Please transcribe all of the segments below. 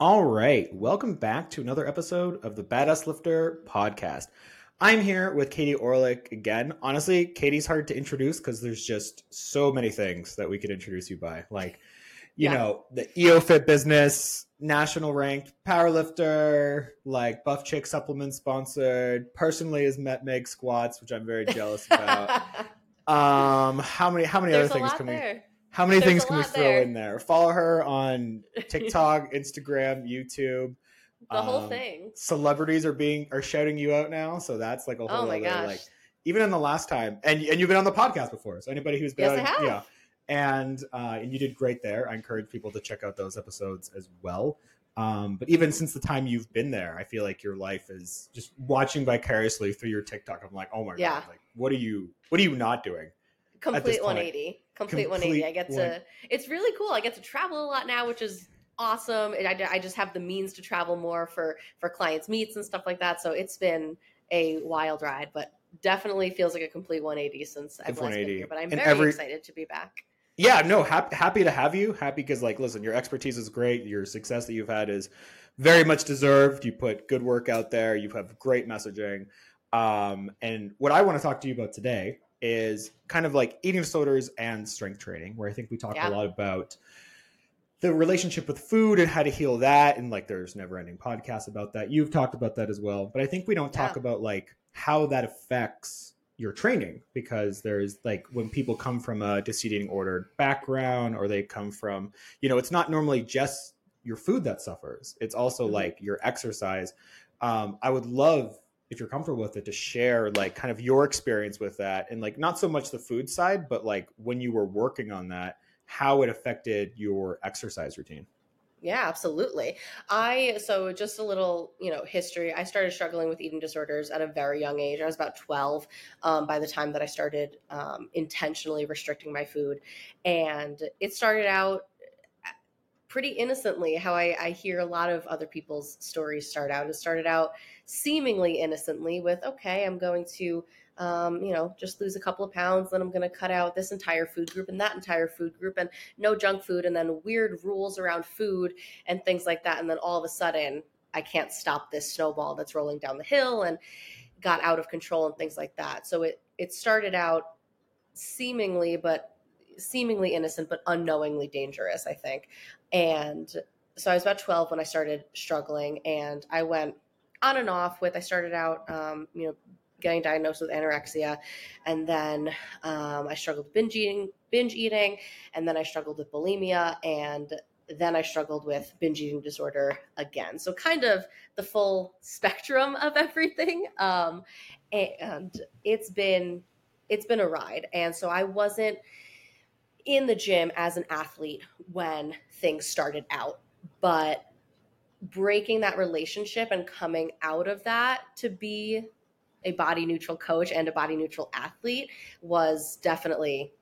All right. Welcome back to another episode of the Badass Lifter podcast. I'm here with Katie Orlic again. Honestly, Katie's hard to introduce because there's just so many things that we could introduce you by. Like, you yeah. know, the EOFit business, national ranked powerlifter, like Buff Chick supplement sponsored, personally is Met Meg squats, which I'm very jealous about. um, how many how many there's other things can there. we how many There's things can we throw there. in there? Follow her on TikTok, Instagram, YouTube. The um, whole thing. Celebrities are being are shouting you out now, so that's like a whole oh my other gosh. like even in the last time and and you've been on the podcast before. So anybody who's been yes, on, I have. yeah. And uh, and you did great there. I encourage people to check out those episodes as well. Um, but even since the time you've been there, I feel like your life is just watching vicariously through your TikTok. I'm like, oh my yeah. god, like what are you what are you not doing? Complete 180 complete, complete 180. I get to, it's really cool. I get to travel a lot now, which is awesome. I, I just have the means to travel more for, for clients meets and stuff like that. So it's been a wild ride, but definitely feels like a complete 180 since I've been here, but I'm very every, excited to be back. Yeah, no, happy, happy to have you. Happy because like, listen, your expertise is great. Your success that you've had is very much deserved. You put good work out there. You have great messaging. Um, and what I want to talk to you about today is kind of like eating disorders and strength training, where I think we talk yeah. a lot about the relationship with food and how to heal that. And like there's never ending podcasts about that. You've talked about that as well. But I think we don't talk yeah. about like how that affects your training because there's like when people come from a diseating ordered background or they come from, you know, it's not normally just your food that suffers. It's also mm-hmm. like your exercise. Um, I would love if you're comfortable with it to share like kind of your experience with that and like not so much the food side but like when you were working on that how it affected your exercise routine. Yeah absolutely. I so just a little you know history. I started struggling with eating disorders at a very young age. I was about 12 um, by the time that i started um, intentionally restricting my food and it started out pretty innocently how I, I, hear a lot of other people's stories start out. It started out seemingly innocently with, okay, I'm going to, um, you know, just lose a couple of pounds, then I'm going to cut out this entire food group and that entire food group and no junk food and then weird rules around food and things like that. And then all of a sudden, I can't stop this snowball that's rolling down the hill and got out of control and things like that. So it, it started out seemingly, but seemingly innocent but unknowingly dangerous, I think. And so I was about 12 when I started struggling, and I went on and off with. I started out, um, you know, getting diagnosed with anorexia, and then um, I struggled with binge eating, binge eating, and then I struggled with bulimia, and then I struggled with binge eating disorder again. So kind of the full spectrum of everything. Um, and it's been it's been a ride, and so I wasn't in the gym as an athlete when things started out, but breaking that relationship and coming out of that to be a body neutral coach and a body neutral athlete was definitely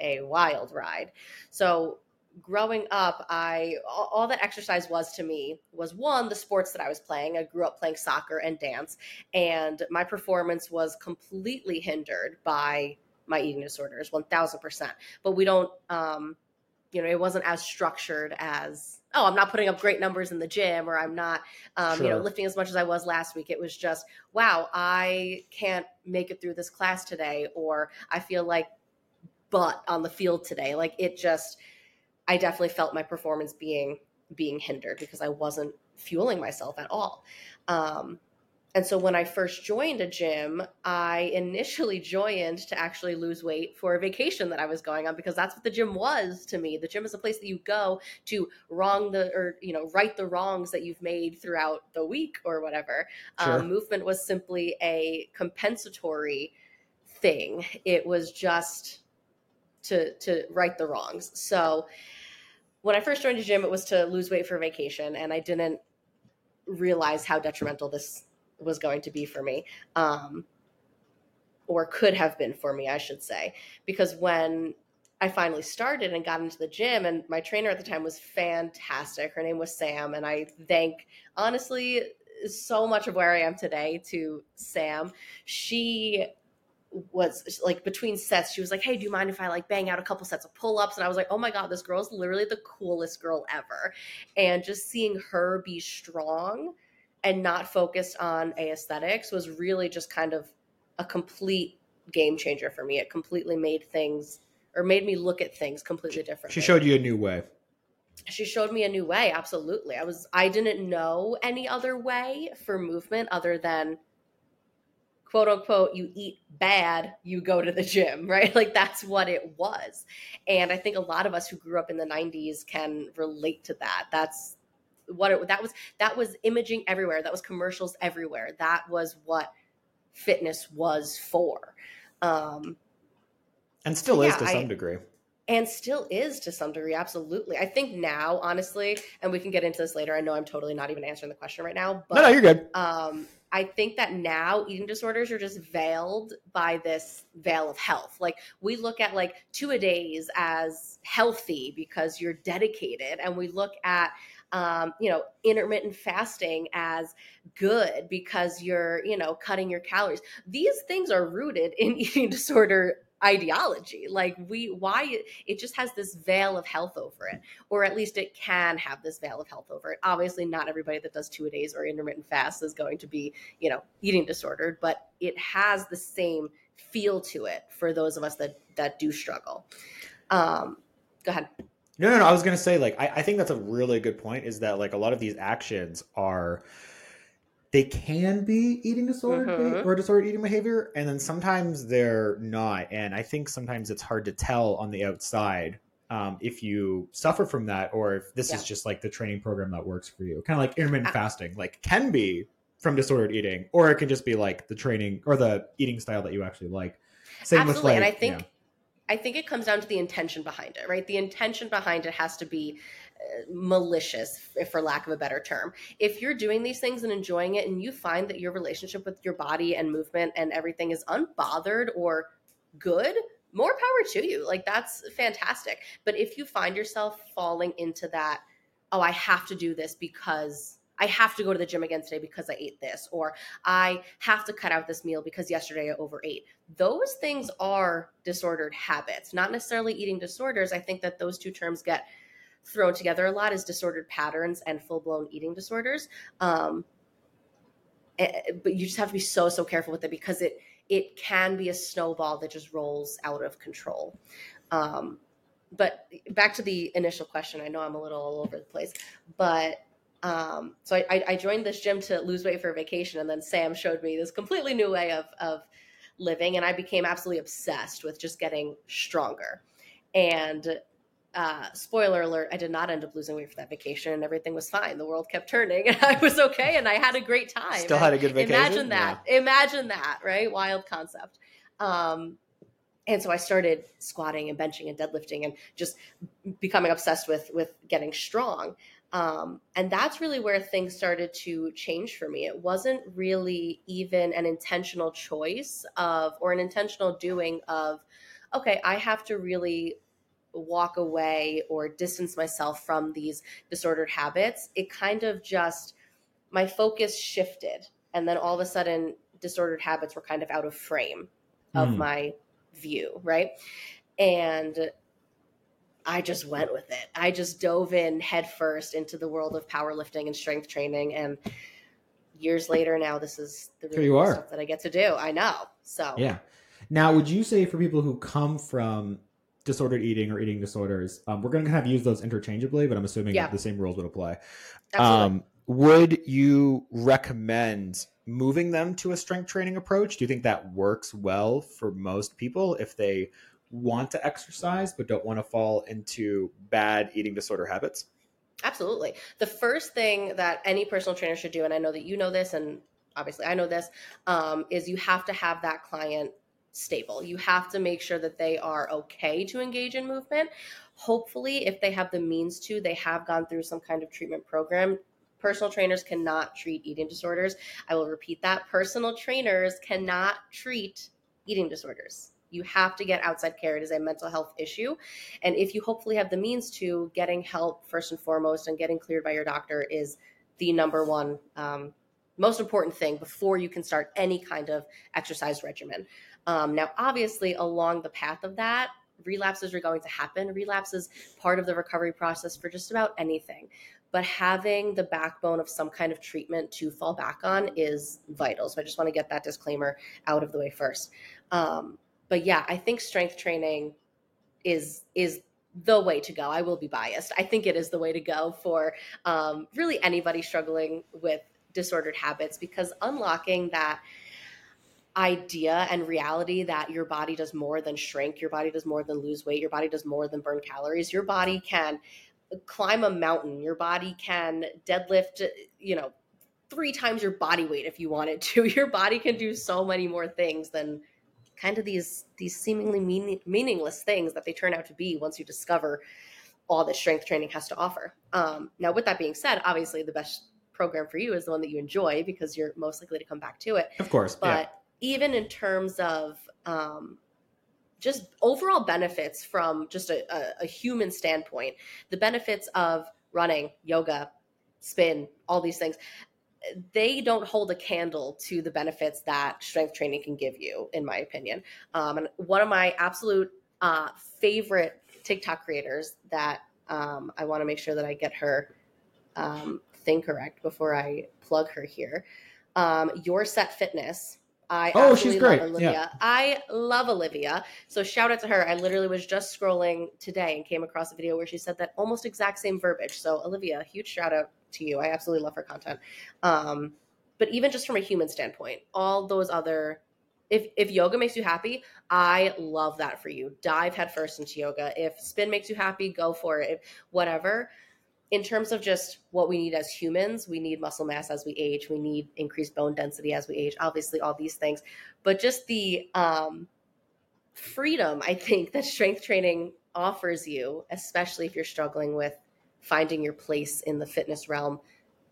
a wild ride. So growing up, I all that exercise was to me was one the sports that I was playing. I grew up playing soccer and dance, and my performance was completely hindered by my eating disorders 1000% but we don't um you know it wasn't as structured as oh i'm not putting up great numbers in the gym or i'm not um, sure. you know lifting as much as i was last week. It was just wow i can't make it through this class today or i feel like butt on the field today. Like it just i definitely felt my performance being being hindered because i wasn't fueling myself at all. Um, and so when I first joined a gym, I initially joined to actually lose weight for a vacation that I was going on because that's what the gym was to me. The gym is a place that you go to wrong the or you know right the wrongs that you've made throughout the week or whatever. Sure. Um, movement was simply a compensatory thing. It was just to to right the wrongs. So when I first joined a gym, it was to lose weight for a vacation, and I didn't realize how detrimental this was going to be for me um, or could have been for me i should say. Because when i finally started and got into the gym and my trainer at the time was fantastic her name was sam and i thank honestly so much of where i am today to sam. She was like between sets she was like hey do you mind if i like bang out a couple sets of pull-ups? And i was like oh my god this girl's literally the coolest girl ever. And just seeing her be strong and not focused on aesthetics was really just kind of a complete game changer for me. It completely made things or made me look at things completely differently. She showed you a new way. she showed me a new way absolutely. I was i didn't know any other way for movement other than quote unquote you eat bad you go to the gym right? Like that's what it was. And i think a lot of us who grew up in the 90s can relate to that. That's what it that was that was imaging everywhere that was commercials everywhere that was what fitness was for um And still Yeah, is to I- some degree. and still is to some degree absolutely i think now honestly and we can get into this later i know i'm totally not even answering the question right now but no, no, you're good. um, I think that now eating disorders are just veiled by this veil of health. Like we look at like two a days as healthy because you're dedicated, and we look at um, you know intermittent fasting as good because you're you know cutting your calories. These things are rooted in eating disorder ideology. Like we why it, just has this veil of health over it or at least it can have this veil of health over it. Obviously not everybody that does two a days or intermittent fast is going to be you know eating disordered but it has the same feel to it for those of us that that do struggle. Um go ahead No, no, no. I was gonna say, like, I, I think that's a really good point. Is that like a lot of these actions are they can be eating disorder Mhm. or disordered eating behavior, and then sometimes they're not. And I think sometimes it's hard to tell on the outside um, if you suffer from that or if this is just like the training program that works for you. Kind of like intermittent Ah. fasting, like can be from disordered eating, or it can just be like the training or the eating style that you actually like. Same with Absolutely, like, and I think yeah. I think it comes down to the intention behind it, right? The intention behind it has to be uh, malicious, if for lack of a better term. If you're doing these things and enjoying it, and you find that your relationship with your body and movement and everything is unbothered or good, more power to you. Like that's fantastic. But if you find yourself falling into that, oh, I have to do this because I have to go to the gym again today because I ate this, or I have to cut out this meal because yesterday I overate. Those things are disordered habits, not necessarily eating disorders. I think that those two terms get thrown together a lot as disordered patterns and full blown eating disorders. Um, eh, but you just have to be so so careful with it because it it can be a snowball that just rolls out of control. Um, but back to the initial question, I know I'm a little all over the place, but um, so I, I- I joined this gym to lose weight for a vacation, and then Sam showed me this completely new way of of living, and I became absolutely obsessed with just getting stronger. And uh, spoiler alert, I did not end up losing weight for that vacation, and everything was fine. The world kept turning, and I was okay, and I had a great time. Still had a good vacation. Imagine that. Imagine that, right? Wild concept. Um, and so I started squatting and benching and deadlifting and just becoming obsessed with with getting strong. Um, and that's really where things started to change for me. It wasn't really even an intentional choice of or an intentional doing of, okay, I have to really walk away or distance myself from these disordered habits. It kind of just my focus shifted and then all of a sudden disordered habits were kind of out of frame of Hmm. my view right and i just went with it i just dove in headfirst into the world of powerlifting and strength training and years later now this is the really you are. stuff that i get to do i know so Yeah. Now, would you say for people who come from disordered eating or eating disorders, um, we're going to kind of use those interchangeably, but I'm assuming Yeah. the same rules would apply. Um, would you recommend moving them to a strength training approach? Do you think that works well for most people if they want to exercise but don't want to fall into bad eating disorder habits? Absolutely. The first thing that any personal trainer should do, and I know that you know this, and obviously I know this, um, is you have to have that client stable. You have to make sure that they are okay to engage in movement. Hopefully, if they have the means to, they have gone through some kind of treatment program. Personal trainers cannot treat eating disorders. I will repeat that. Personal trainers cannot treat eating disorders. You have to get outside care. It is a mental health issue. And if you hopefully have the means to, getting help first and foremost and getting cleared by your doctor is the number one, um, most important thing before you can start any kind of exercise regimen. Um, now, obviously, along the path of that, relapses are going to happen. Relapse is part of the recovery process for just about anything. But having the backbone of some kind of treatment to fall back on is vital. So I just want to get that disclaimer out of the way first. Um, but yeah, I think strength training is is the way to go. I will be biased. I think it is the way to go for um, really anybody struggling with disordered habits because unlocking that idea and reality that your body does more than shrink, your body does more than lose weight, your body does more than burn calories, your body can climb a mountain, your body can deadlift, you know, three times your body weight if you wanted to. Your body can do so many more things than kind of these these seemingly meaning, meaningless things that they turn out to be once you discover all that strength training has to offer. Um, now, with that being said, obviously the best program for you is the one that you enjoy because you're most likely to come back to it. Of course, but yeah even in terms of um, just overall benefits from just a, a, a human standpoint, the benefits of running, yoga, spin, all these things, they don't hold a candle to the benefits that strength training can give you, in my opinion. Um, and one of my absolute uh, favorite TikTok creators that um, I want to make sure that I get her um, thing correct before I plug her here. Um, Your Set Fitness I oh, she's great. Olivia. Yeah. I love Olivia. So shout out to her. I literally was just scrolling today and came across a video where she said that almost exact same verbiage. So Olivia, huge shout out to you. I absolutely love her content. Um, but even just from a human standpoint, all those other if if yoga makes you happy, I love that for you. Dive headfirst into yoga. If spin makes you happy, go for it. Whatever in terms of just what we need as humans, we need muscle mass as we age. We need increased bone density as we age. Obviously, all these things, but just the um, freedom I think that strength training offers you, especially if you're struggling with finding your place in the fitness realm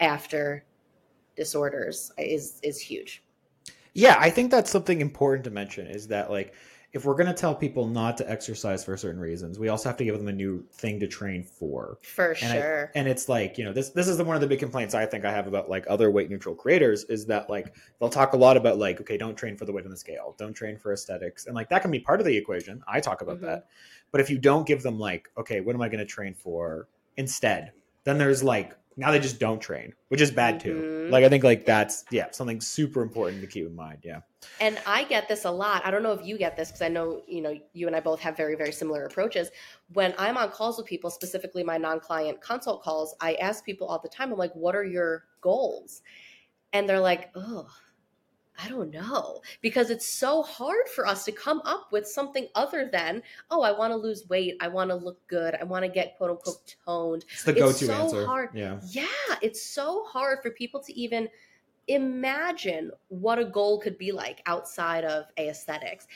after disorders, is is huge. Yeah, I think that's something important to mention. Is that like if we're going to tell people not to exercise for certain reasons, we also have to give them a new thing to train for. For and sure. I, and it's like, you know, this this is the, one of the big complaints I think I have about like other weight neutral creators is that like they'll talk a lot about like, okay, don't train for the weight on the scale, don't train for aesthetics. And like that can be part of the equation. I talk about mm-hmm. that. But if you don't give them like, okay, what am I going to train for instead? Then there's like now they just don't train, which is bad too. Mm-hmm. Like I think like that's yeah, something super important to keep in mind. Yeah. And I get this a lot. I don't know if you get this because I know, you know, you and I both have very, very similar approaches. When I'm on calls with people, specifically my non-client consult calls, I ask people all the time, I'm like, what are your goals? And they're like, oh, I don't know because it's so hard for us to come up with something other than, oh, I want to lose weight, I want to look good, I want to get quote unquote toned. It's the go-to so answer. Hard. Yeah. Yeah, it's so hard for people to even imagine what a goal could be like outside of aesthetics.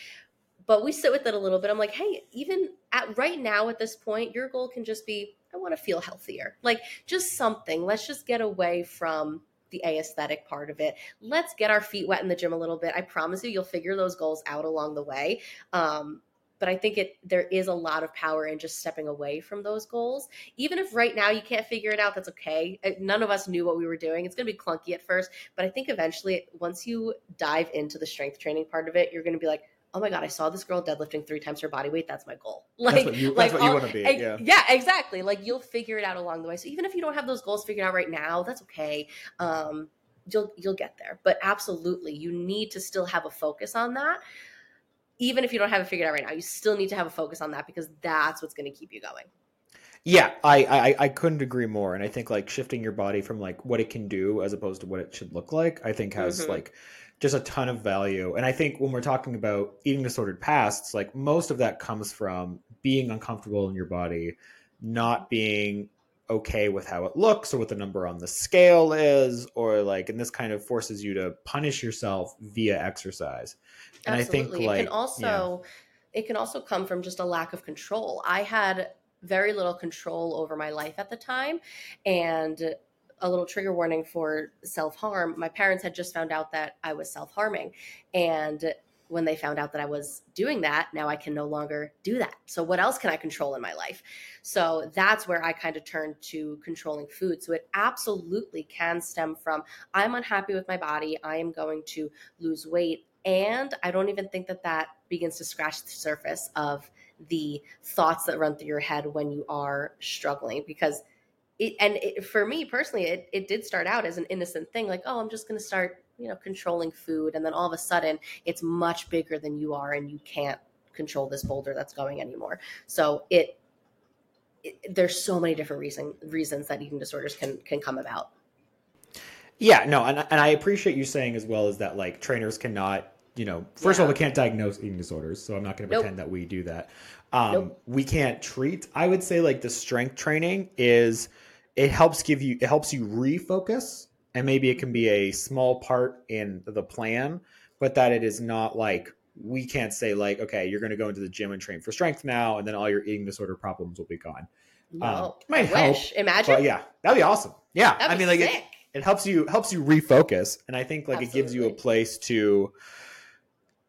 But we sit with it a little bit. I'm like, hey, even at right now at this point, your goal can just be, I want to feel healthier. Like just something. Let's just get away from the aesthetic part of it. Let's get our feet wet in the gym a little bit. I promise you, you'll figure those goals out along the way. Um, but I think it there is a lot of power in just stepping away from those goals. Even if right now you can't figure it out, that's okay. Uh, none of us knew what we were doing. It's going to be clunky at first, but I think eventually, once you dive into the strength training part of it, you're going to be like, oh my god, I saw this girl deadlifting three times her body weight. That's my goal. Like, that's what you, like, you want to be. Yeah. yeah, exactly. Like you'll figure it out along the way. So even if you don't have those goals figured out right now, that's okay. Um, you'll you'll get there. But absolutely, you need to still have a focus on that. Even if you don't have it figured out right now, you still need to have a focus on that because that's what's going to keep you going. Yeah, I, I I couldn't agree more. And I think like shifting your body from like what it can do as opposed to what it should look like, I think has mm-hmm. like just a ton of value. And I think when we're talking about eating disordered pasts, like most of that comes from being uncomfortable in your body, not being okay with how it looks or what the number on the scale is, or like, and this kind of forces you to punish yourself via exercise. And Absolutely. I think like, it can also, yeah. it can also come from just a lack of control. I had very little control over my life at the time. And a little trigger warning for self harm. My parents had just found out that I was self harming. And when they found out that I was doing that, now I can no longer do that. So, what else can I control in my life? So, that's where I kind of turned to controlling food. So, it absolutely can stem from I'm unhappy with my body. I am going to lose weight And I don't even think that that begins to scratch the surface of the thoughts that run through your head when you are struggling because it and it, for me personally it, it did start out as an innocent thing like oh i'm just going to start you know controlling food and then all of a sudden it's much bigger than you are and you can't control this boulder that's going anymore so it, it there's so many different reason, reasons that eating disorders can can come about yeah no and, and i appreciate you saying as well as that like trainers cannot you know first yeah. of all we can't diagnose eating disorders so i'm not going to pretend nope. that we do that um, nope. we can't treat i would say like the strength training is it helps give you it helps you refocus and maybe it can be a small part in the plan but that it is not like we can't say like okay you're going to go into the gym and train for strength now and then all your eating disorder problems will be gone. No, um, might I help wish. imagine. yeah that'd be awesome. Yeah i mean like it, it, helps you helps you refocus and i think like Absolutely. it gives you a place to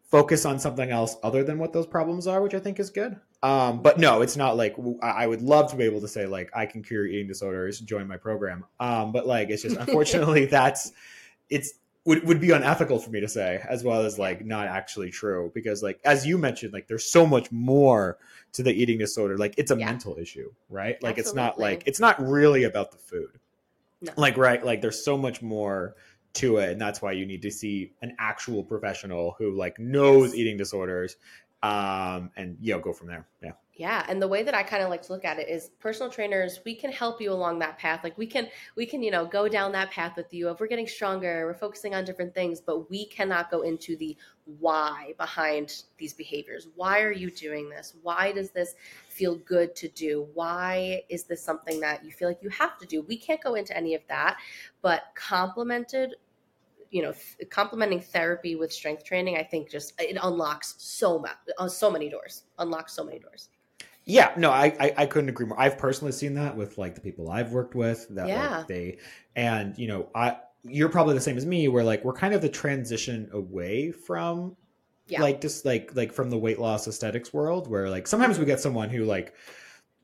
focus on something else other than what those problems are which i think is good um, but no, it's not like I would love to be able to say like I can cure eating disorders, join my program. Um, but like it's just unfortunately that's it's would, would be unethical for me to say as well as like not actually true because like as you mentioned like there's so much more to the eating disorder like it's a yeah. mental issue right like Absolutely. it's not like it's not really about the food no. like right like there's so much more to it and that's why you need to see an actual professional who like knows eating disorders um, and you know go from there. Yeah. Yeah, and the way that I kind of like to look at it is personal trainers, we can help you along that path. Like we can we can, you know, go down that path with you. If we're getting stronger, we're focusing on different things, but we cannot go into the why behind these behaviors. Why are you doing this? Why does this feel good to do? Why is this something that you feel like you have to do? We can't go into any of that, but complemented you know th- complementing therapy with strength training i think just it unlocks so much so many doors unlocks so many doors yeah no I, I, I couldn't agree more i've personally seen that with like the people i've worked with that yeah. like they and you know i you're probably the same as me where like we're kind of the transition away from yeah. like just like like from the weight loss aesthetics world where like sometimes we get someone who like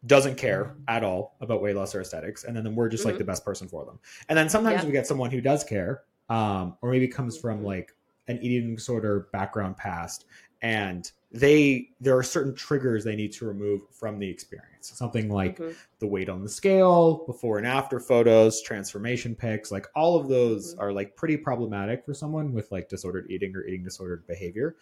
doesn't care at all about weight loss or aesthetics and then we're just mm-hmm. like the best person for them and then sometimes yeah. we get someone who does care um, or maybe comes from like an eating disorder background past and they there are certain triggers they need to remove from the experience something like mm-hmm. the weight on the scale before and after photos transformation pics like all of those mm-hmm. are like pretty problematic for someone with like disordered eating or eating disordered behavior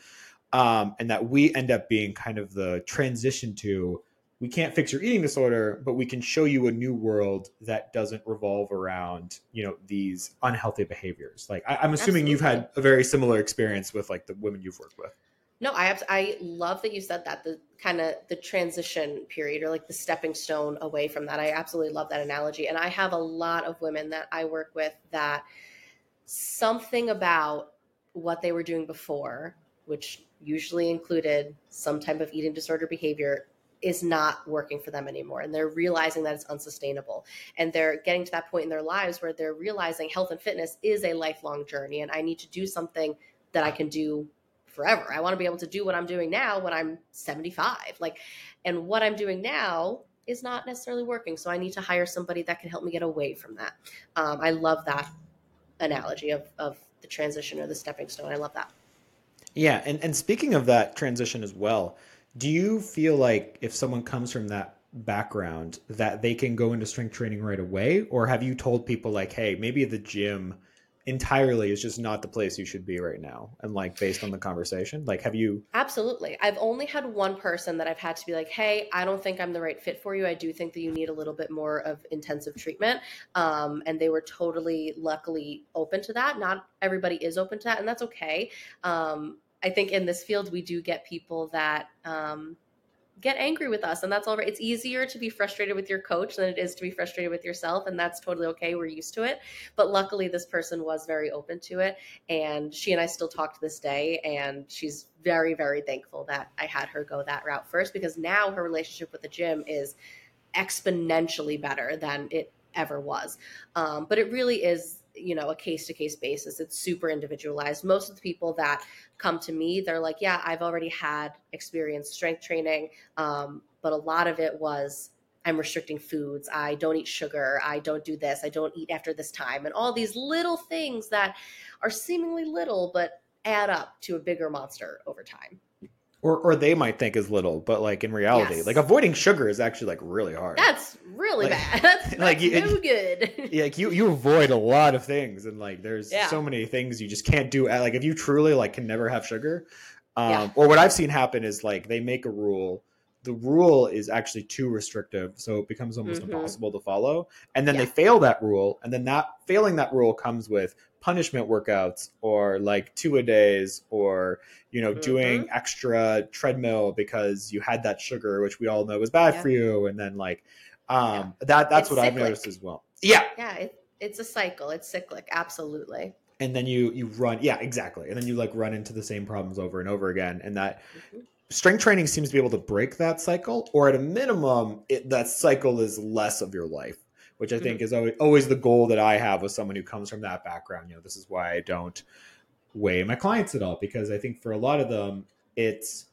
um, and that we end up being kind of the transition to we can't fix your eating disorder, but we can show you a new world that doesn't revolve around, you know, these unhealthy behaviors. Like I, am assuming Absolutely. you've had a very similar experience with like the women you've worked with. No, I have, I love that you said that the kind of the transition period or like the stepping stone away from that. I absolutely love that analogy. And I have a lot of women that I work with that something about what they were doing before, which usually included some type of eating disorder behavior is not working for them anymore and they're realizing that it's unsustainable. And they're getting to that point in their lives where they're realizing health and fitness is a lifelong journey and i need to do something that i can do forever. I want to be able to do what i'm doing now when i'm 75 like and what i'm doing now is not necessarily working so i need to hire somebody that can help me get away from that. Um, i love that analogy of, of the transition or the stepping stone. I love that. Yeah and, and speaking of that transition as well do you feel like if someone comes from that background that they can go into strength training right away? Or have you told people like hey maybe the gym entirely is just not the place you should be right now and like based on the conversation? Like have you absolutely. I've only had one person that i've had to be like hey i don't think i'm the right fit for you. I do think that you need a little bit more of intensive treatment. Um, and they were totally luckily open to that. Not everybody is open to that and that's okay. Um, I think in this field we do get people that um, get angry with us, and that's all right. It's easier to be frustrated with your coach than it is to be frustrated with yourself, and that's totally okay. We're used to it. But luckily, this person was very open to it, and she and I still talk to this day, and she's very, very thankful that I had her go that route first because now her relationship with the gym is exponentially better than it ever was. Um, but it really is you know a case to case basis it's super individualized. Most of the people that come to me they're like yeah i've already had experience strength training um, but a lot of it was i'm restricting foods. I don't eat sugar. I don't do this. I don't eat after this time. And all these little things that are seemingly little but add up to a bigger monster over time or or they might think is little, but like in reality, Yes. like avoiding sugar is actually like really hard. that's really Like- bad that's, like, that's you- no good yeah, like you you avoid a lot of things, and like there's Yeah. so many things you just can't do. Like if you truly like can never have sugar, um, Yeah. or what I've seen happen is like they make a rule. The rule is actually too restrictive, so it becomes almost Mhm. impossible to follow. And then Yeah. they fail that rule, and then that failing that rule comes with punishment workouts or like two a days or you know doing Mm-hmm. extra treadmill because you had that sugar which we all know is bad Yeah. for you and then like um that that's It's what i've noticed as well yeah yeah it, it's a cycle it's cyclic absolutely and then you you run yeah exactly and then you like run into the same problems over and over again and that Mhm. Strength training seems to be able to break that cycle or at a minimum it, that cycle is less of your life which i Mm-hmm. think is always, always the goal that i have with someone who comes from that background you know this is why i don't weigh my clients at all because i think for a lot of them it's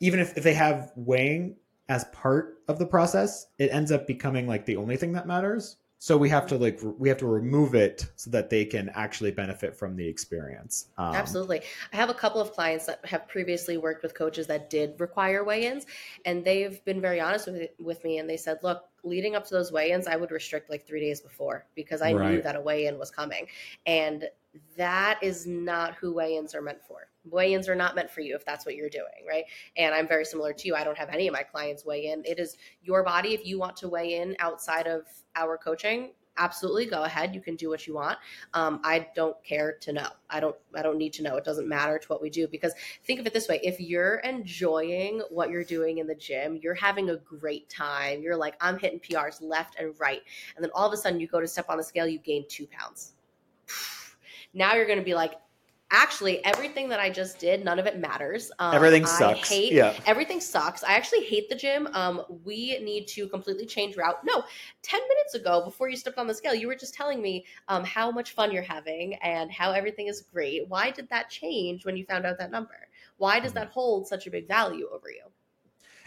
even if, if they have weighing as part of the process it ends up becoming like the only thing that matters so we have to like we have to remove it so that they can actually benefit from the experience um, Absolutely. I have a couple of clients that have previously worked with coaches that did require weigh ins, and they've been very honest with, with me. And they said, look, leading up to those weigh ins, I would restrict like three days before because I knew that a weigh in was coming. And that is not who weigh ins are meant for. Weigh ins are not meant for you if that's what you're doing, right? And I'm very similar to you. I don't have any of my clients weigh in. It is your body. If you want to weigh in outside of our coaching, absolutely go ahead. You can do what you want um, i don't care to know i don't i don't need to know it doesn't matter to what we do because think of it this way if you're enjoying what you're doing in the gym you're having a great time you're like i'm hitting prs left and right and then all of a sudden you go to step on the scale you gain two pounds now you're going to be like actually everything that i just did none of it matters um, everything sucks hate yeah everything sucks. I actually hate the gym. Um, we need to completely change route. No, 10 minutes ago, before you stepped on the scale, you were just telling me um, how much fun you're having and how everything is great. Why did that change when you found out that number? Why does that hold such a big value over you?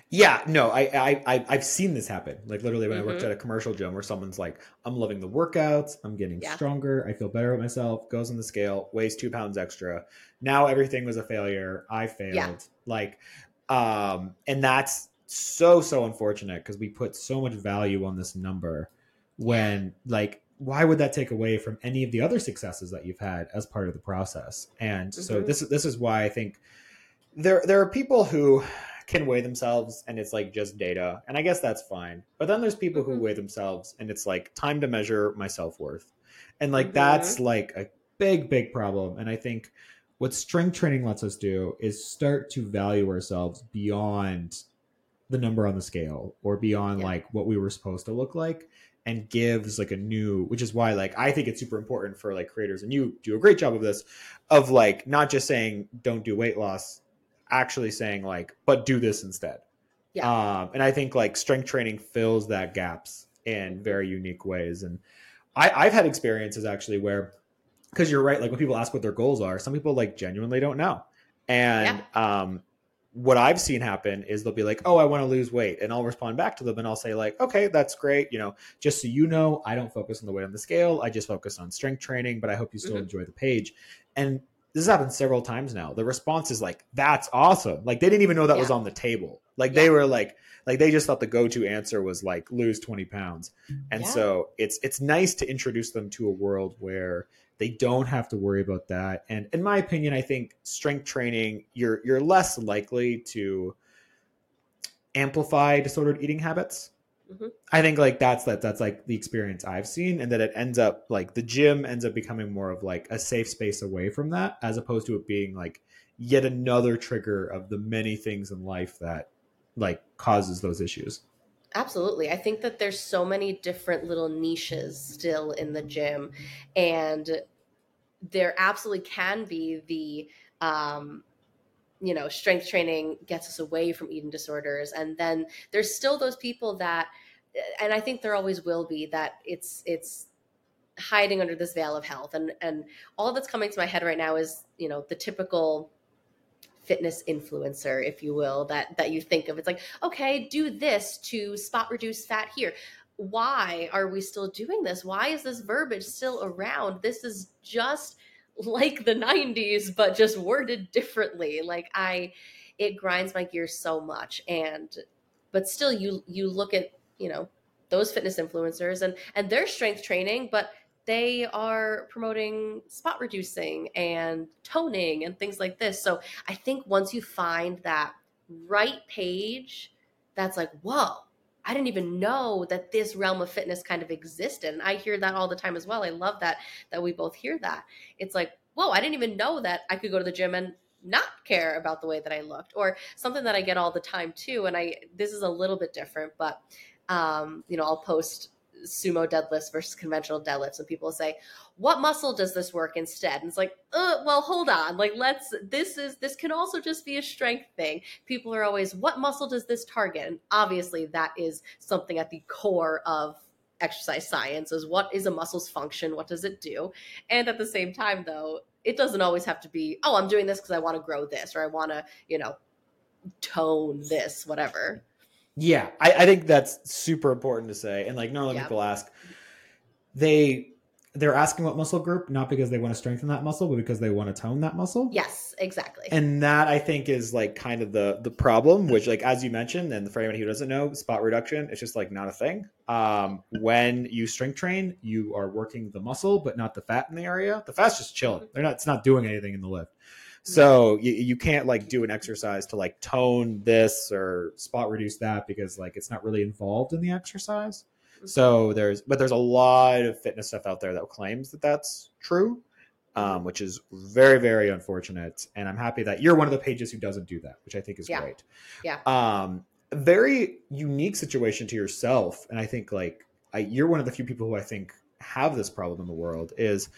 Yeah, no, I, I, I I've seen this happen. Like literally, when I worked Mhm. at a commercial gym, where someone's like, "I'm loving the workouts. I'm getting Yeah. stronger. I feel better with myself." Goes on the scale, weighs two pounds extra. Now everything was a failure. I failed. Yeah. Like, um, and that's so so unfortunate because we put so much value on this number. When like, why would that take away from any of the other successes that you've had as part of the process? And so Mhm. this this is why I think there there are people who can weigh themselves and it's like just data and i guess that's fine but then there's people who Mhm. weigh themselves and it's like time to measure my self-worth and like Mhm. that's like a big big problem and i think what strength training lets us do is start to value ourselves beyond the number on the scale or beyond Yeah. like what we were supposed to look like and gives like a new which is why like i think it's super important for like creators and you do a great job of this of like not just saying don't do weight loss actually saying like but do this instead. Yeah. um and i think like strength training fills that gaps in very unique ways. And i i've had experiences actually where because you're right like when people ask what their goals are some people like genuinely don't know. And um what i've seen happen is they'll be like oh i want to lose weight and i'll respond back to them and i'll say like okay that's great you know just so you know i don't focus on the weight on the scale i just focus on strength training but i hope you still Mhm. enjoy the page. And this has happened several times now. The response is like that's awesome. Like they didn't even know that was on the table. Like they were like like they just thought the go-to answer was like lose 20 pounds. And Yeah. so it's it's nice to introduce them to a world where they don't have to worry about that. And in my opinion i think strength training you're you're less likely to amplify disordered eating habits Mhm. i think like that's that that's like the experience i've seen and that it ends up like the gym ends up becoming more of like a safe space away from that as opposed to it being like yet another trigger of the many things in life that like causes those issues Absolutely. I think that there's so many different little niches still in the gym and there absolutely can be the um you know, strength training gets us away from eating disorders. And then there's still those people that and I think there always will be that it's it's hiding under this veil of health. And and all that's coming to my head right now is, you know, the typical fitness influencer if you will that that you think of. It's like okay do this to spot reduce fat here. Why are we still doing this? Why is this verbiage still around? This is just like the 90s but just worded differently. Like i it grinds my gears so much. And but still you you look at you know those fitness influencers and and their strength training but they are promoting spot reducing and toning and things like this. So i think once you find that right page that's like whoa I didn't even know that this realm of fitness kind of existed. And I hear that all the time as well. I love that that we both hear that. It's like, whoa, I didn't even know that I could go to the gym and not care about the way that I looked. Or something that I get all the time too. And I this is a little bit different, but um, you know, I'll post sumo deadlifts versus conventional deadlifts and people say what muscle does this work instead? And it's like uh, well hold on. Like let's this is this can also just be a strength thing. People are always what muscle does this target? And obviously that is something at the core of exercise science is what is a muscle's function? What does it do? And at the same time though it doesn't always have to be oh i'm doing this because i want to grow this or i want to you know tone this whatever. Yeah, I, I, think that's super important to say. And like normally yeah. people ask, they they're asking what muscle group, not because they want to strengthen that muscle, but because they want to tone that muscle. Yes, exactly. And that I think is like kind of the the problem, which like as you mentioned, and for anyone who doesn't know, spot reduction, it's just like not a thing. Um, when you strength train, you are working the muscle, but not the fat in the area. The fat's just chilling. Mm-hmm. They're not. It's not doing anything in the lift. So you, you can't like do an exercise to like tone this or spot reduce that because like it's not really involved in the exercise. So there's but there's a lot of fitness stuff out there that claims that that's true, um, which is very very unfortunate. And I'm happy that you're one of the pages who doesn't do that, which I think is yeah. great. Yeah. Um, very unique situation to yourself, and I think like I, you're one of the few people who I think have this problem in the world is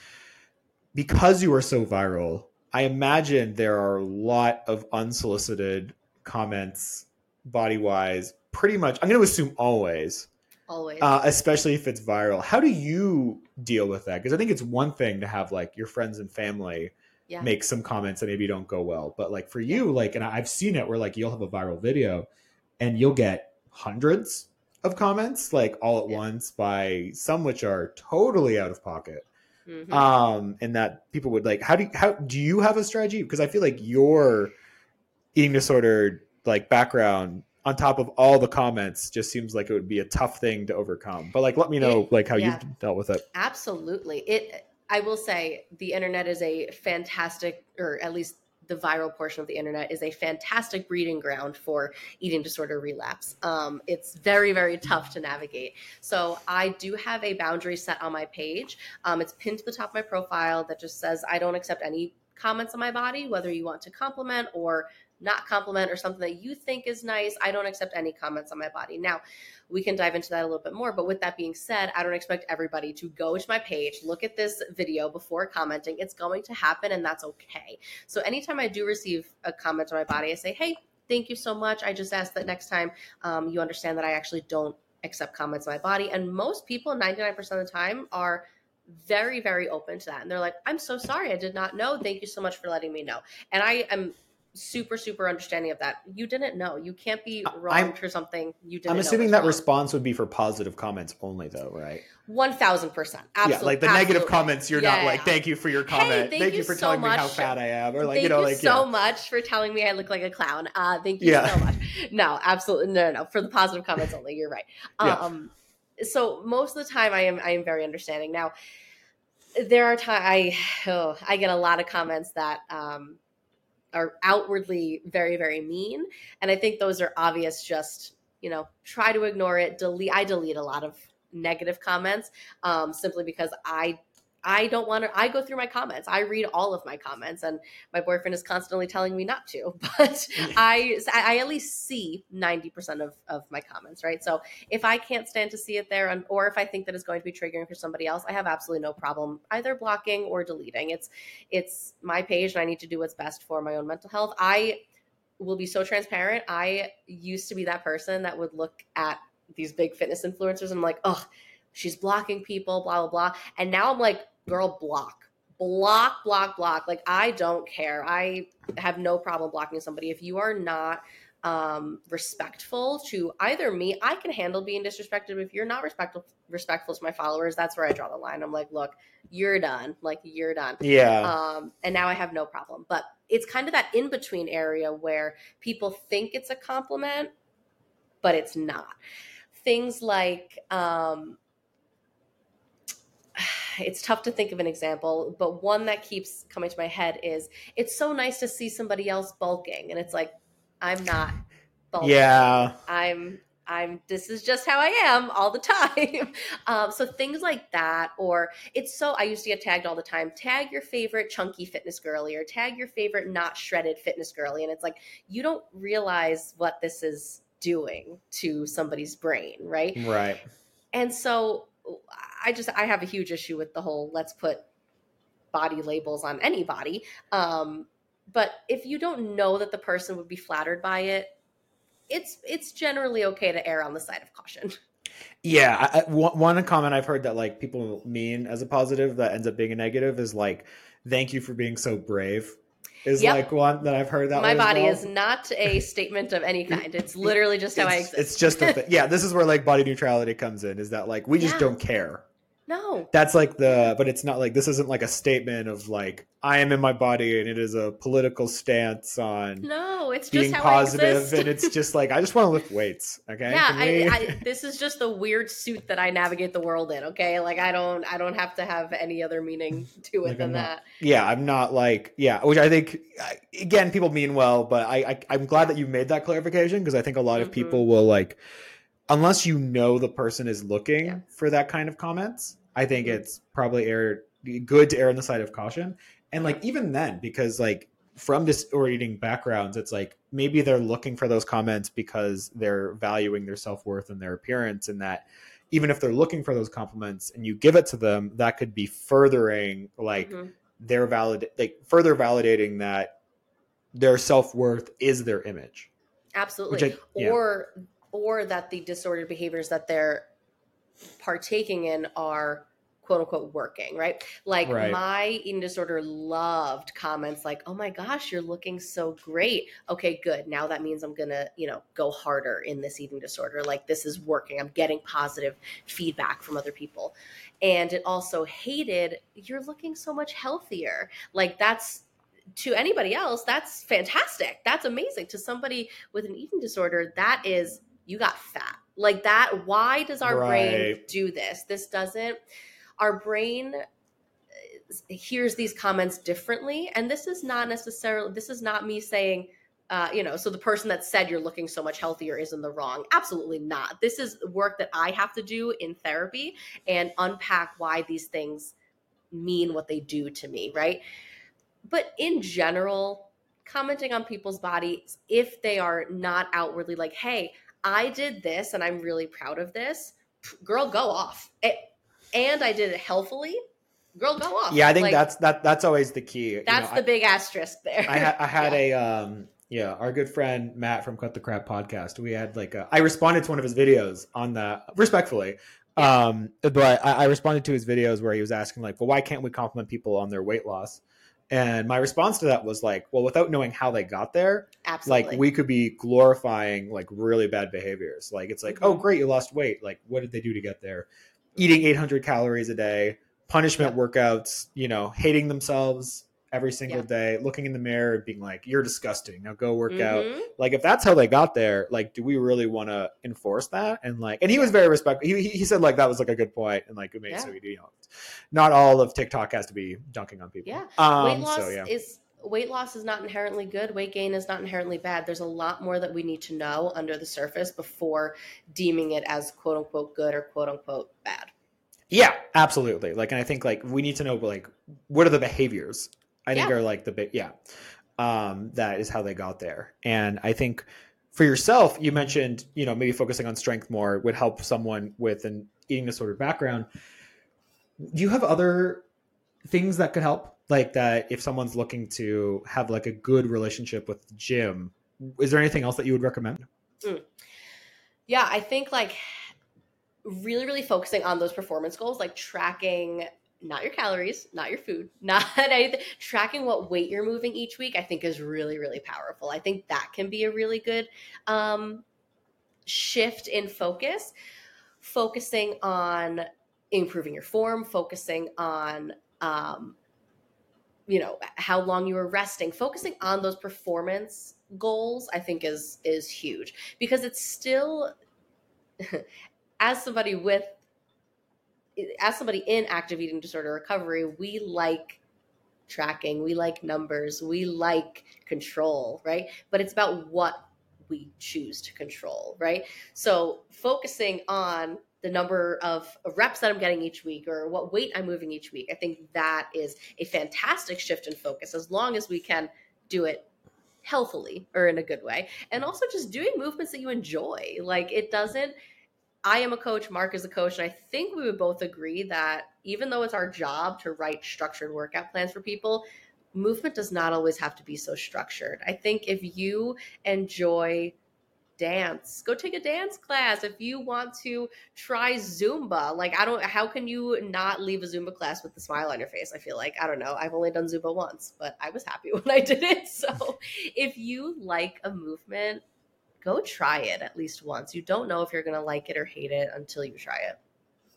because you are so viral I imagine there are a lot of unsolicited comments body wise. Pretty much, I'm going to assume always. Always. Uh, especially if it's viral. How do you deal with that? Because I think it's one thing to have like your friends and family yeah. make some comments that maybe don't go well. But like for you, like, and I've seen it where like you'll have a viral video and you'll get hundreds of comments like all at yeah. once by some which are totally out of pocket mm-hmm. um, and that people would like. How do you, how do you have a strategy? Because I feel like your eating disorder like background on top of all the comments just seems like it would be a tough thing to overcome. But like, let me know like how yeah. you've dealt with it. Absolutely, it. I will say the internet is a fantastic, or at least the viral portion of the internet is a fantastic breeding ground for eating disorder relapse. Um, it's very, very tough to navigate. So I do have a boundary set on my page. Um, it's pinned to the top of my profile that just says, I don't accept any comments on my body, whether you want to compliment or not compliment or something that you think is nice. I don't accept any comments on my body. Now, we can dive into that a little bit more. But with that being said, I don't expect everybody to go to my page, look at this video before commenting. It's going to happen, and that's okay. So anytime I do receive a comment on my body, I say, hey, thank you so much. I just ask that next time um, you understand that I actually don't accept comments on my body. And most people, 99% of the time, are very, very open to that. And they're like, I'm so sorry. I did not know. Thank you so much for letting me know. And I am super super understanding of that. You didn't know. You can't be wrong I'm, for something you didn't i'm assuming that response would be for positive comments only though right? 1000% absolutely yeah like the absolutely. negative comments you're yeah, not like thank you for your comment. hey, thank, thank, you, for so telling much. me how fat i am or like thank you know you like so yeah. much for telling me i look like a clown. Uh thank you yeah. so much. No absolutely no, no no. For the positive comments only you're right. Um so most of the time i am i am very understanding. Now there are times i oh, i get a lot of comments that um are outwardly very very mean. And i think those are obvious just you know try to ignore it. Delete i delete a lot of negative comments um, simply because i I don't want to. I go through my comments. I read all of my comments, and my boyfriend is constantly telling me not to. But I, I at least see ninety percent of of my comments, right? So if I can't stand to see it there, and, or if I think that it's going to be triggering for somebody else, I have absolutely no problem either blocking or deleting. It's it's my page, and I need to do what's best for my own mental health. I will be so transparent. I used to be that person that would look at these big fitness influencers and I'm like, oh she's blocking people, blah, blah, blah. And now I'm like, girl, block, block, block, block. Like, I don't care. I have no problem blocking somebody. If you are not um, respectful to either me. I can handle being disrespected. If you're not respectful respectful to my followers, that's where I draw the line. I'm like, look, you're done. Like you're done. Yeah. Um, and now I have no problem. But it's kind of that in between area where people think it's a compliment, but it's not. Things like, um, it's tough to think of an example, but one that keeps coming to my head is it's so nice to see somebody else bulking. And it's like, I'm not bulking. Yeah. I'm I'm this is just how I am all the time. Um, so things like that, or it's so I used to get tagged all the time. Tag your favorite chunky fitness girly, or tag your favorite not shredded fitness girly, and it's like you don't realize what this is doing to somebody's brain, right? Right. And so I just I have a huge issue with the whole let's put body labels on anybody. Um, but if you don't know that the person would be flattered by it, it's it's generally okay to err on the side of caution. Yeah, I, I, one comment I've heard that like people mean as a positive that ends up being a negative is like, "Thank you for being so brave." Is yep. like one that I've heard that. My body well. is not a statement of any kind. It's literally just how it's, I exist. It's just a thing. yeah. This is where like body neutrality comes in. Is that like we just yeah. don't care. No. That's like the, but it's not like this isn't like a statement of like I am in my body and it is a political stance on. No, it's just being positive and it's just like I just want to lift weights. Okay. Yeah, I, I, this is just the weird suit that I navigate the world in. Okay, like I don't, I don't have to have any other meaning to it like than not, that. Yeah, I'm not like yeah, which I think again people mean well, but I, I am glad that you made that clarification because I think a lot of mm-hmm. people will like unless you know the person is looking yeah. for that kind of comments I think it's probably air good to err on the side of caution. And like even then, because like from disorienting backgrounds, it's like maybe they're looking for those comments because they're valuing their self worth and their appearance, and that even if they're looking for those compliments and you give it to them, that could be furthering like mm-hmm. their valid like further validating that their self worth is their image. Absolutely. I, yeah. Or or that the disordered behaviors that they're partaking in are quote unquote working, right? Like right. my eating disorder loved comments like, "Oh my gosh, you're looking so great." Okay, good. Now that means I'm going to, you know, go harder in this eating disorder. Like this is working. I'm getting positive feedback from other people. And it also hated, "You're looking so much healthier." Like that's to anybody else, that's fantastic. That's amazing. To somebody with an eating disorder, that is you got fat. Like that, why does our right. brain do this? This doesn't our brain uh, hears these comments differently and this is not necessarily this is not me saying uh, you know, so the person that said you're looking so much healthier is in the wrong. Absolutely not. This is work that I have to do in therapy and unpack why these things mean what they do to me, right? But in general, commenting on people's bodies, if they are not outwardly like, hey, I did this and I'm really proud of this, girl, go off. It, and I did it healthfully, girl, go off. Yeah, I think like, that's that. That's always the key. That's you know, the I, big asterisk there. I, ha- I had yeah. a um, yeah, our good friend Matt from Cut the Crap podcast. We had like a, I responded to one of his videos on that respectfully. Yeah. Um, but I, I responded to his videos where he was asking like, well, why can't we compliment people on their weight loss? And my response to that was like, well, without knowing how they got there, Absolutely. like we could be glorifying like really bad behaviors. Like it's like, mm-hmm. oh, great, you lost weight. Like, what did they do to get there? Eating 800 calories a day, punishment workouts, you know, hating themselves every single day, looking in the mirror and being like, "You're disgusting. Now go work mm-hmm. out." Like, if that's how they got there, like, do we really want to enforce that? And like, and he was very respectful. He, he said like that was like a good point, and like it made yeah. so you know, not all of TikTok has to be dunking on people. Yeah, um, weight loss so, yeah. is weight loss is not inherently good. Weight gain is not inherently bad. There's a lot more that we need to know under the surface before deeming it as quote unquote good or quote unquote bad. Yeah, absolutely. Like, and I think like we need to know like what are the behaviors. I think yeah. are like the big yeah. Um, that is how they got there. And I think for yourself, you mentioned you know maybe focusing on strength more would help someone with an eating disorder background. Do you have other things that could help? Like that, if someone's looking to have like a good relationship with the gym, is there anything else that you would recommend? Mm. Yeah, I think like really really focusing on those performance goals like tracking not your calories, not your food, not anything. Tracking what weight you're moving each week, I think is really, really powerful. I think that can be a really good um, shift in focus. Focusing on improving your form, focusing on, um, you know, how long you were resting, focusing on those performance goals, I think is is huge because it's still, as somebody with as somebody in active eating disorder recovery, we like tracking, we like numbers, we like control, right? But it's about what we choose to control, right? So focusing on the number of, reps that I'm getting each week or what weight I'm moving each week, I think that is a fantastic shift in focus as long as we can do it healthily or in a good way. And also just doing movements that you enjoy. Like it doesn't I am a coach, Mark is a coach, and I think we would both agree that even though it's our job to write structured workout plans for people, movement does not always have to be so structured. I think if you enjoy dance, go take a dance class. If you want to try Zumba, like I don't how can you not leave a Zumba class with a smile on your face? I feel like I don't know. I've only done Zumba once, but I was happy when I did it. So, if you like a movement, go try it at least once. You don't know if you're going to like it or hate it until you try it.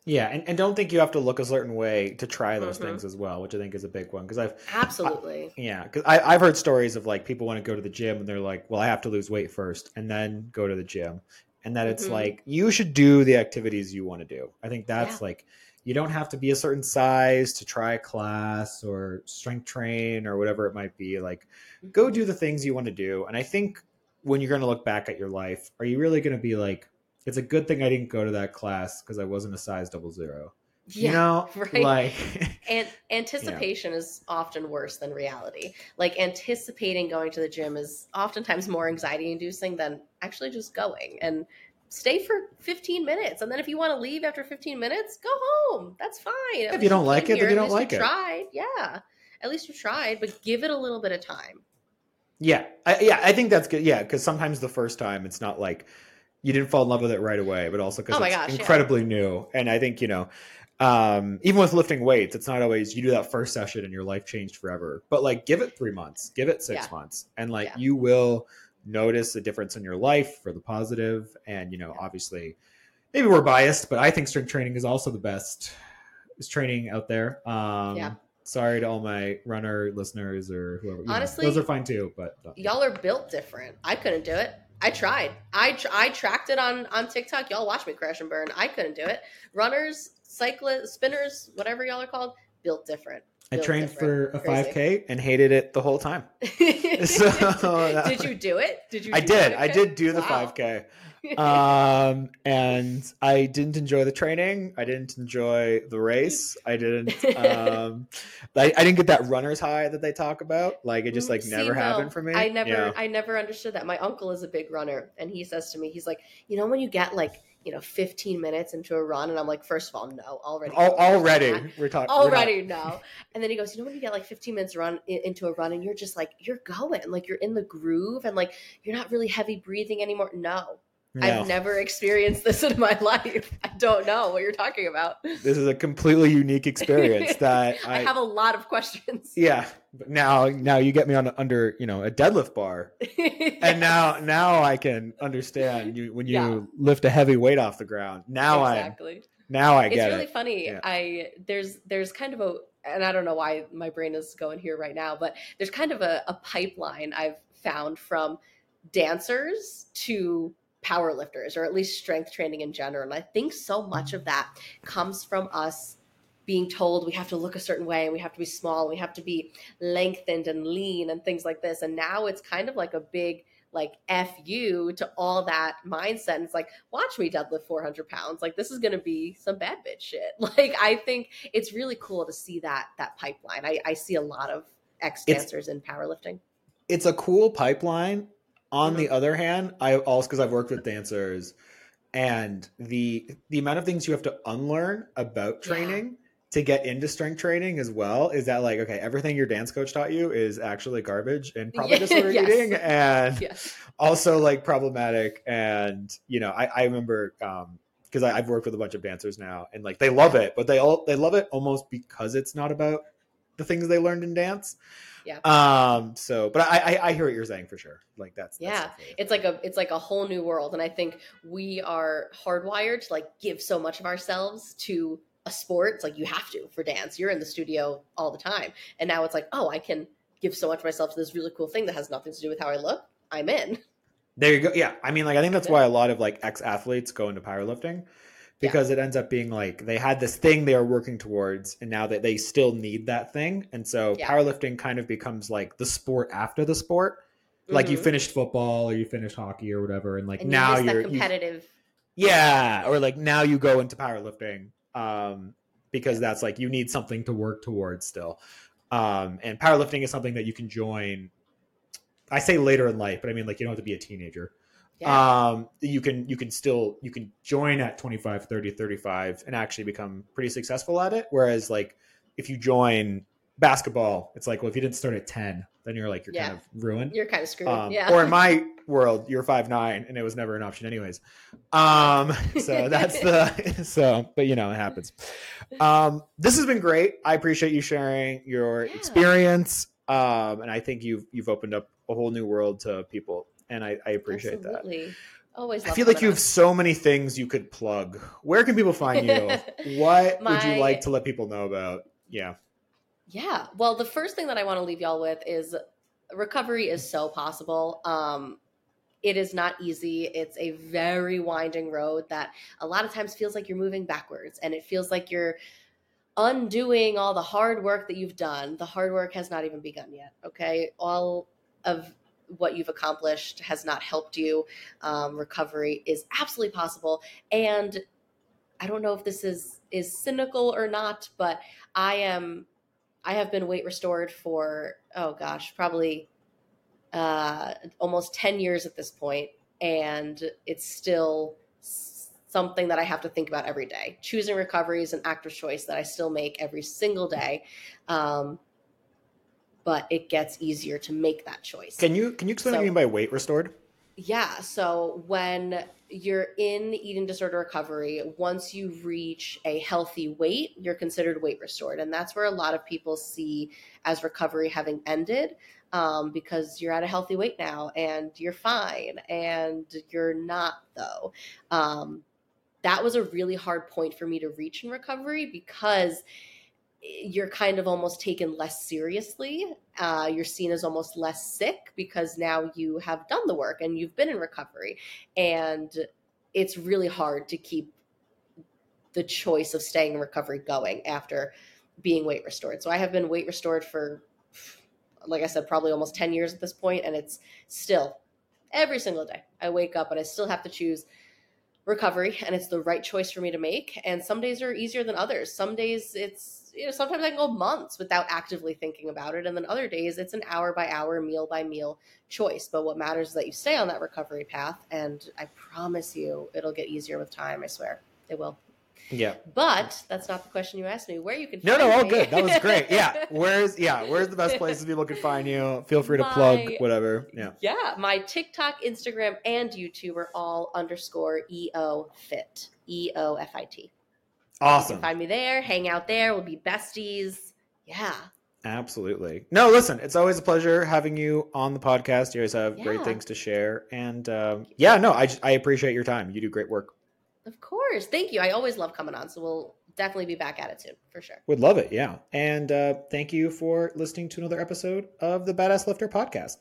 Yeah, and, and don't think you have to look a certain way to try those mm-hmm. things as well, which I think is a big one because I've absolutely I, yeah because I've heard stories of like people want to go to the gym and they're like, well, I have to lose weight first and then go to the gym, and that it's mm-hmm. like you should do the activities you want to do. I think that's yeah. like you don't have to be a certain size to try a class or strength train or whatever it might be. Like, go mm-hmm. do the things you want to do, and I think when you're going to look back at your life, are you really going to be like, it's a good thing I didn't go to that class because I wasn't a size double zero? Yeah, you know, right. Like, and anticipation is often worse than reality. Like anticipating going to the gym is oftentimes more anxiety inducing than actually just going and stay for 15 minutes. And then if you want to leave after 15 minutes, go home. That's fine. if you don't like it, then you don't like it. Tried, yeah. At least you tried, but give it a little bit of time. Yeah, I, yeah, I think that's good. Yeah, because sometimes the first time it's not like you didn't fall in love with it right away, but also because oh it's gosh, incredibly yeah. new. And I think you know, um, even with lifting weights, it's not always you do that first session and your life changed forever. But like, give it three months, give it six yeah. months, and like yeah. you will notice a difference in your life for the positive. And you know, obviously, maybe we're biased, but I think strength training is also the best is training out there. Um, yeah sorry to all my runner listeners or whoever. Honestly, know, those are fine too. But y'all are built different. I couldn't do it. I tried. I tr- I tracked it on on TikTok. Y'all watch me crash and burn. I couldn't do it. Runners, cyclists, spinners, whatever y'all are called, built different. I trained different. for a five k and hated it the whole time. so did you do it? Did you? I did. I did do the five wow. k um, and I didn't enjoy the training. I didn't enjoy the race. I didn't. Um, I, I didn't get that runner's high that they talk about. Like it just like See, never no, happened for me. I never. Yeah. I never understood that. My uncle is a big runner, and he says to me, he's like, you know, when you get like you know 15 minutes into a run and i'm like first of all no already already we're talking already no and then he goes you know when you get like 15 minutes run into a run and you're just like you're going like you're in the groove and like you're not really heavy breathing anymore no no. I've never experienced this in my life. I don't know what you're talking about. This is a completely unique experience that I, I, have a lot of questions. Yeah, but now now you get me on under you know a deadlift bar, yes. and now now I can understand you when you yeah. lift a heavy weight off the ground. Now exactly. I now I get it. it's really funny. Yeah. I there's there's kind of a and I don't know why my brain is going here right now, but there's kind of a, a pipeline I've found from dancers to power lifters or at least strength training in general. And I think so much of that comes from us being told we have to look a certain way and we have to be small, and we have to be lengthened and lean and things like this. And now it's kind of like a big like F you to all that mindset. And it's like, watch me deadlift 400 pounds. Like this is going to be some bad bitch shit. Like I think it's really cool to see that, that pipeline. I, I see a lot of ex dancers in powerlifting. It's a cool pipeline on the other hand, I also because I've worked with dancers, and the the amount of things you have to unlearn about training yeah. to get into strength training as well is that like okay, everything your dance coach taught you is actually garbage and probably disorder yes. eating, and yes. also like problematic. And you know, I, I remember um, because I've worked with a bunch of dancers now, and like they love it, but they all they love it almost because it's not about the things they learned in dance. Yeah. Um. So, but I I, I hear what you're saying for sure. Like that's, that's Yeah, definitely- it's like a it's like a whole new world and i think we are hardwired to like give so much of ourselves to a sport it's like you have to for dance you're in the studio all the time and now it's like oh i can give so much of myself to this really cool thing that has nothing to do with how i look i'm in There you go. Yeah. I mean, like, I think that's why a lot of like ex athletes go into powerlifting because it ends up being like they had this thing they are working towards and now that they still need that thing. And so Yeah. powerlifting kind of becomes like the sport after the sport. Like you Mhm. finished football or you finished hockey or whatever. And like and now you miss you're, that you- competitive yeah. Or like now you go into powerlifting um, because that's like you need something to work towards still. Um, and powerlifting is something that you can join. I say later in life, but I mean like you don't have to be a teenager yeah. Um you can you can still you can join at 25 30 35 and actually become pretty successful at it. Whereas like if you join basketball it's like well if you didn't start at 10 then you're like you're kind of ruined. You're kind of screwed. Um, yeah. or in my world you're five nine and it was never an option anyways. Um so that's the so but you know it happens. Um this has been great. I appreciate you sharing your Yeah. experience um and i think you've you've opened up a whole new world to people and i, I appreciate that Absolutely. always I feel like you on. have so many things you could plug. Where can people find you? what would you like to let people know about? Yeah. Yeah. Well, the first thing that I want to leave y'all with is recovery is so possible. Um, it is not easy. It's a very winding road that a lot of times feels like you're moving backwards and it feels like you're undoing all the hard work that you've done. The hard work has not even begun yet. Okay. All of what you've accomplished has not helped you. Um, recovery is absolutely possible. And I don't know if this is is cynical or not, but I am I have been weight restored for oh gosh, probably uh, almost ten years at this point, and it's still something that I have to think about every day. Choosing recovery is an active choice that I still make every single day, um, but it gets easier to make that choice. Can you can you explain what you mean by weight restored? Yeah. So when you're in eating disorder recovery, once you reach a healthy weight, you're considered weight restored. And that's where a lot of people see as recovery having ended um, because you're at a healthy weight now and you're fine and you're not, though. Um, that was a really hard point for me to reach in recovery because you're kind of almost taken less seriously. Uh, you're seen as almost less sick because now you have done the work and you've been in recovery. And it's really hard to keep the choice of staying in recovery going after being weight restored. So I have been weight restored for, like I said, probably almost 10 years at this point, And it's still every single day I wake up and I still have to choose recovery and it's the right choice for me to make and some days are easier than others some days it's you know sometimes i can go months without actively thinking about it and then other days it's an hour by hour meal by meal choice but what matters is that you stay on that recovery path and i promise you it'll get easier with time i swear it will Yeah. but that's not the question you asked me where you can No, no, all me. good. That was great. Yeah. Where's yeah, where's the best places people can find you? Feel free to plug whatever. Yeah. Yeah, my TikTok, Instagram, and YouTube are all underscore EO fit. E O F I T. You Awesome. find me there, hang out there, we'll be besties. Yeah. Absolutely. No, listen, it's always a pleasure having you on the podcast. You always have great things to share. And um, yeah, no, I just, I appreciate your time. You do great work. Of course. Thank you. I always love coming on, so we'll definitely be back at it soon, for sure. Would love it. Yeah. And uh, thank you for listening to another episode of the Badass Lifter podcast.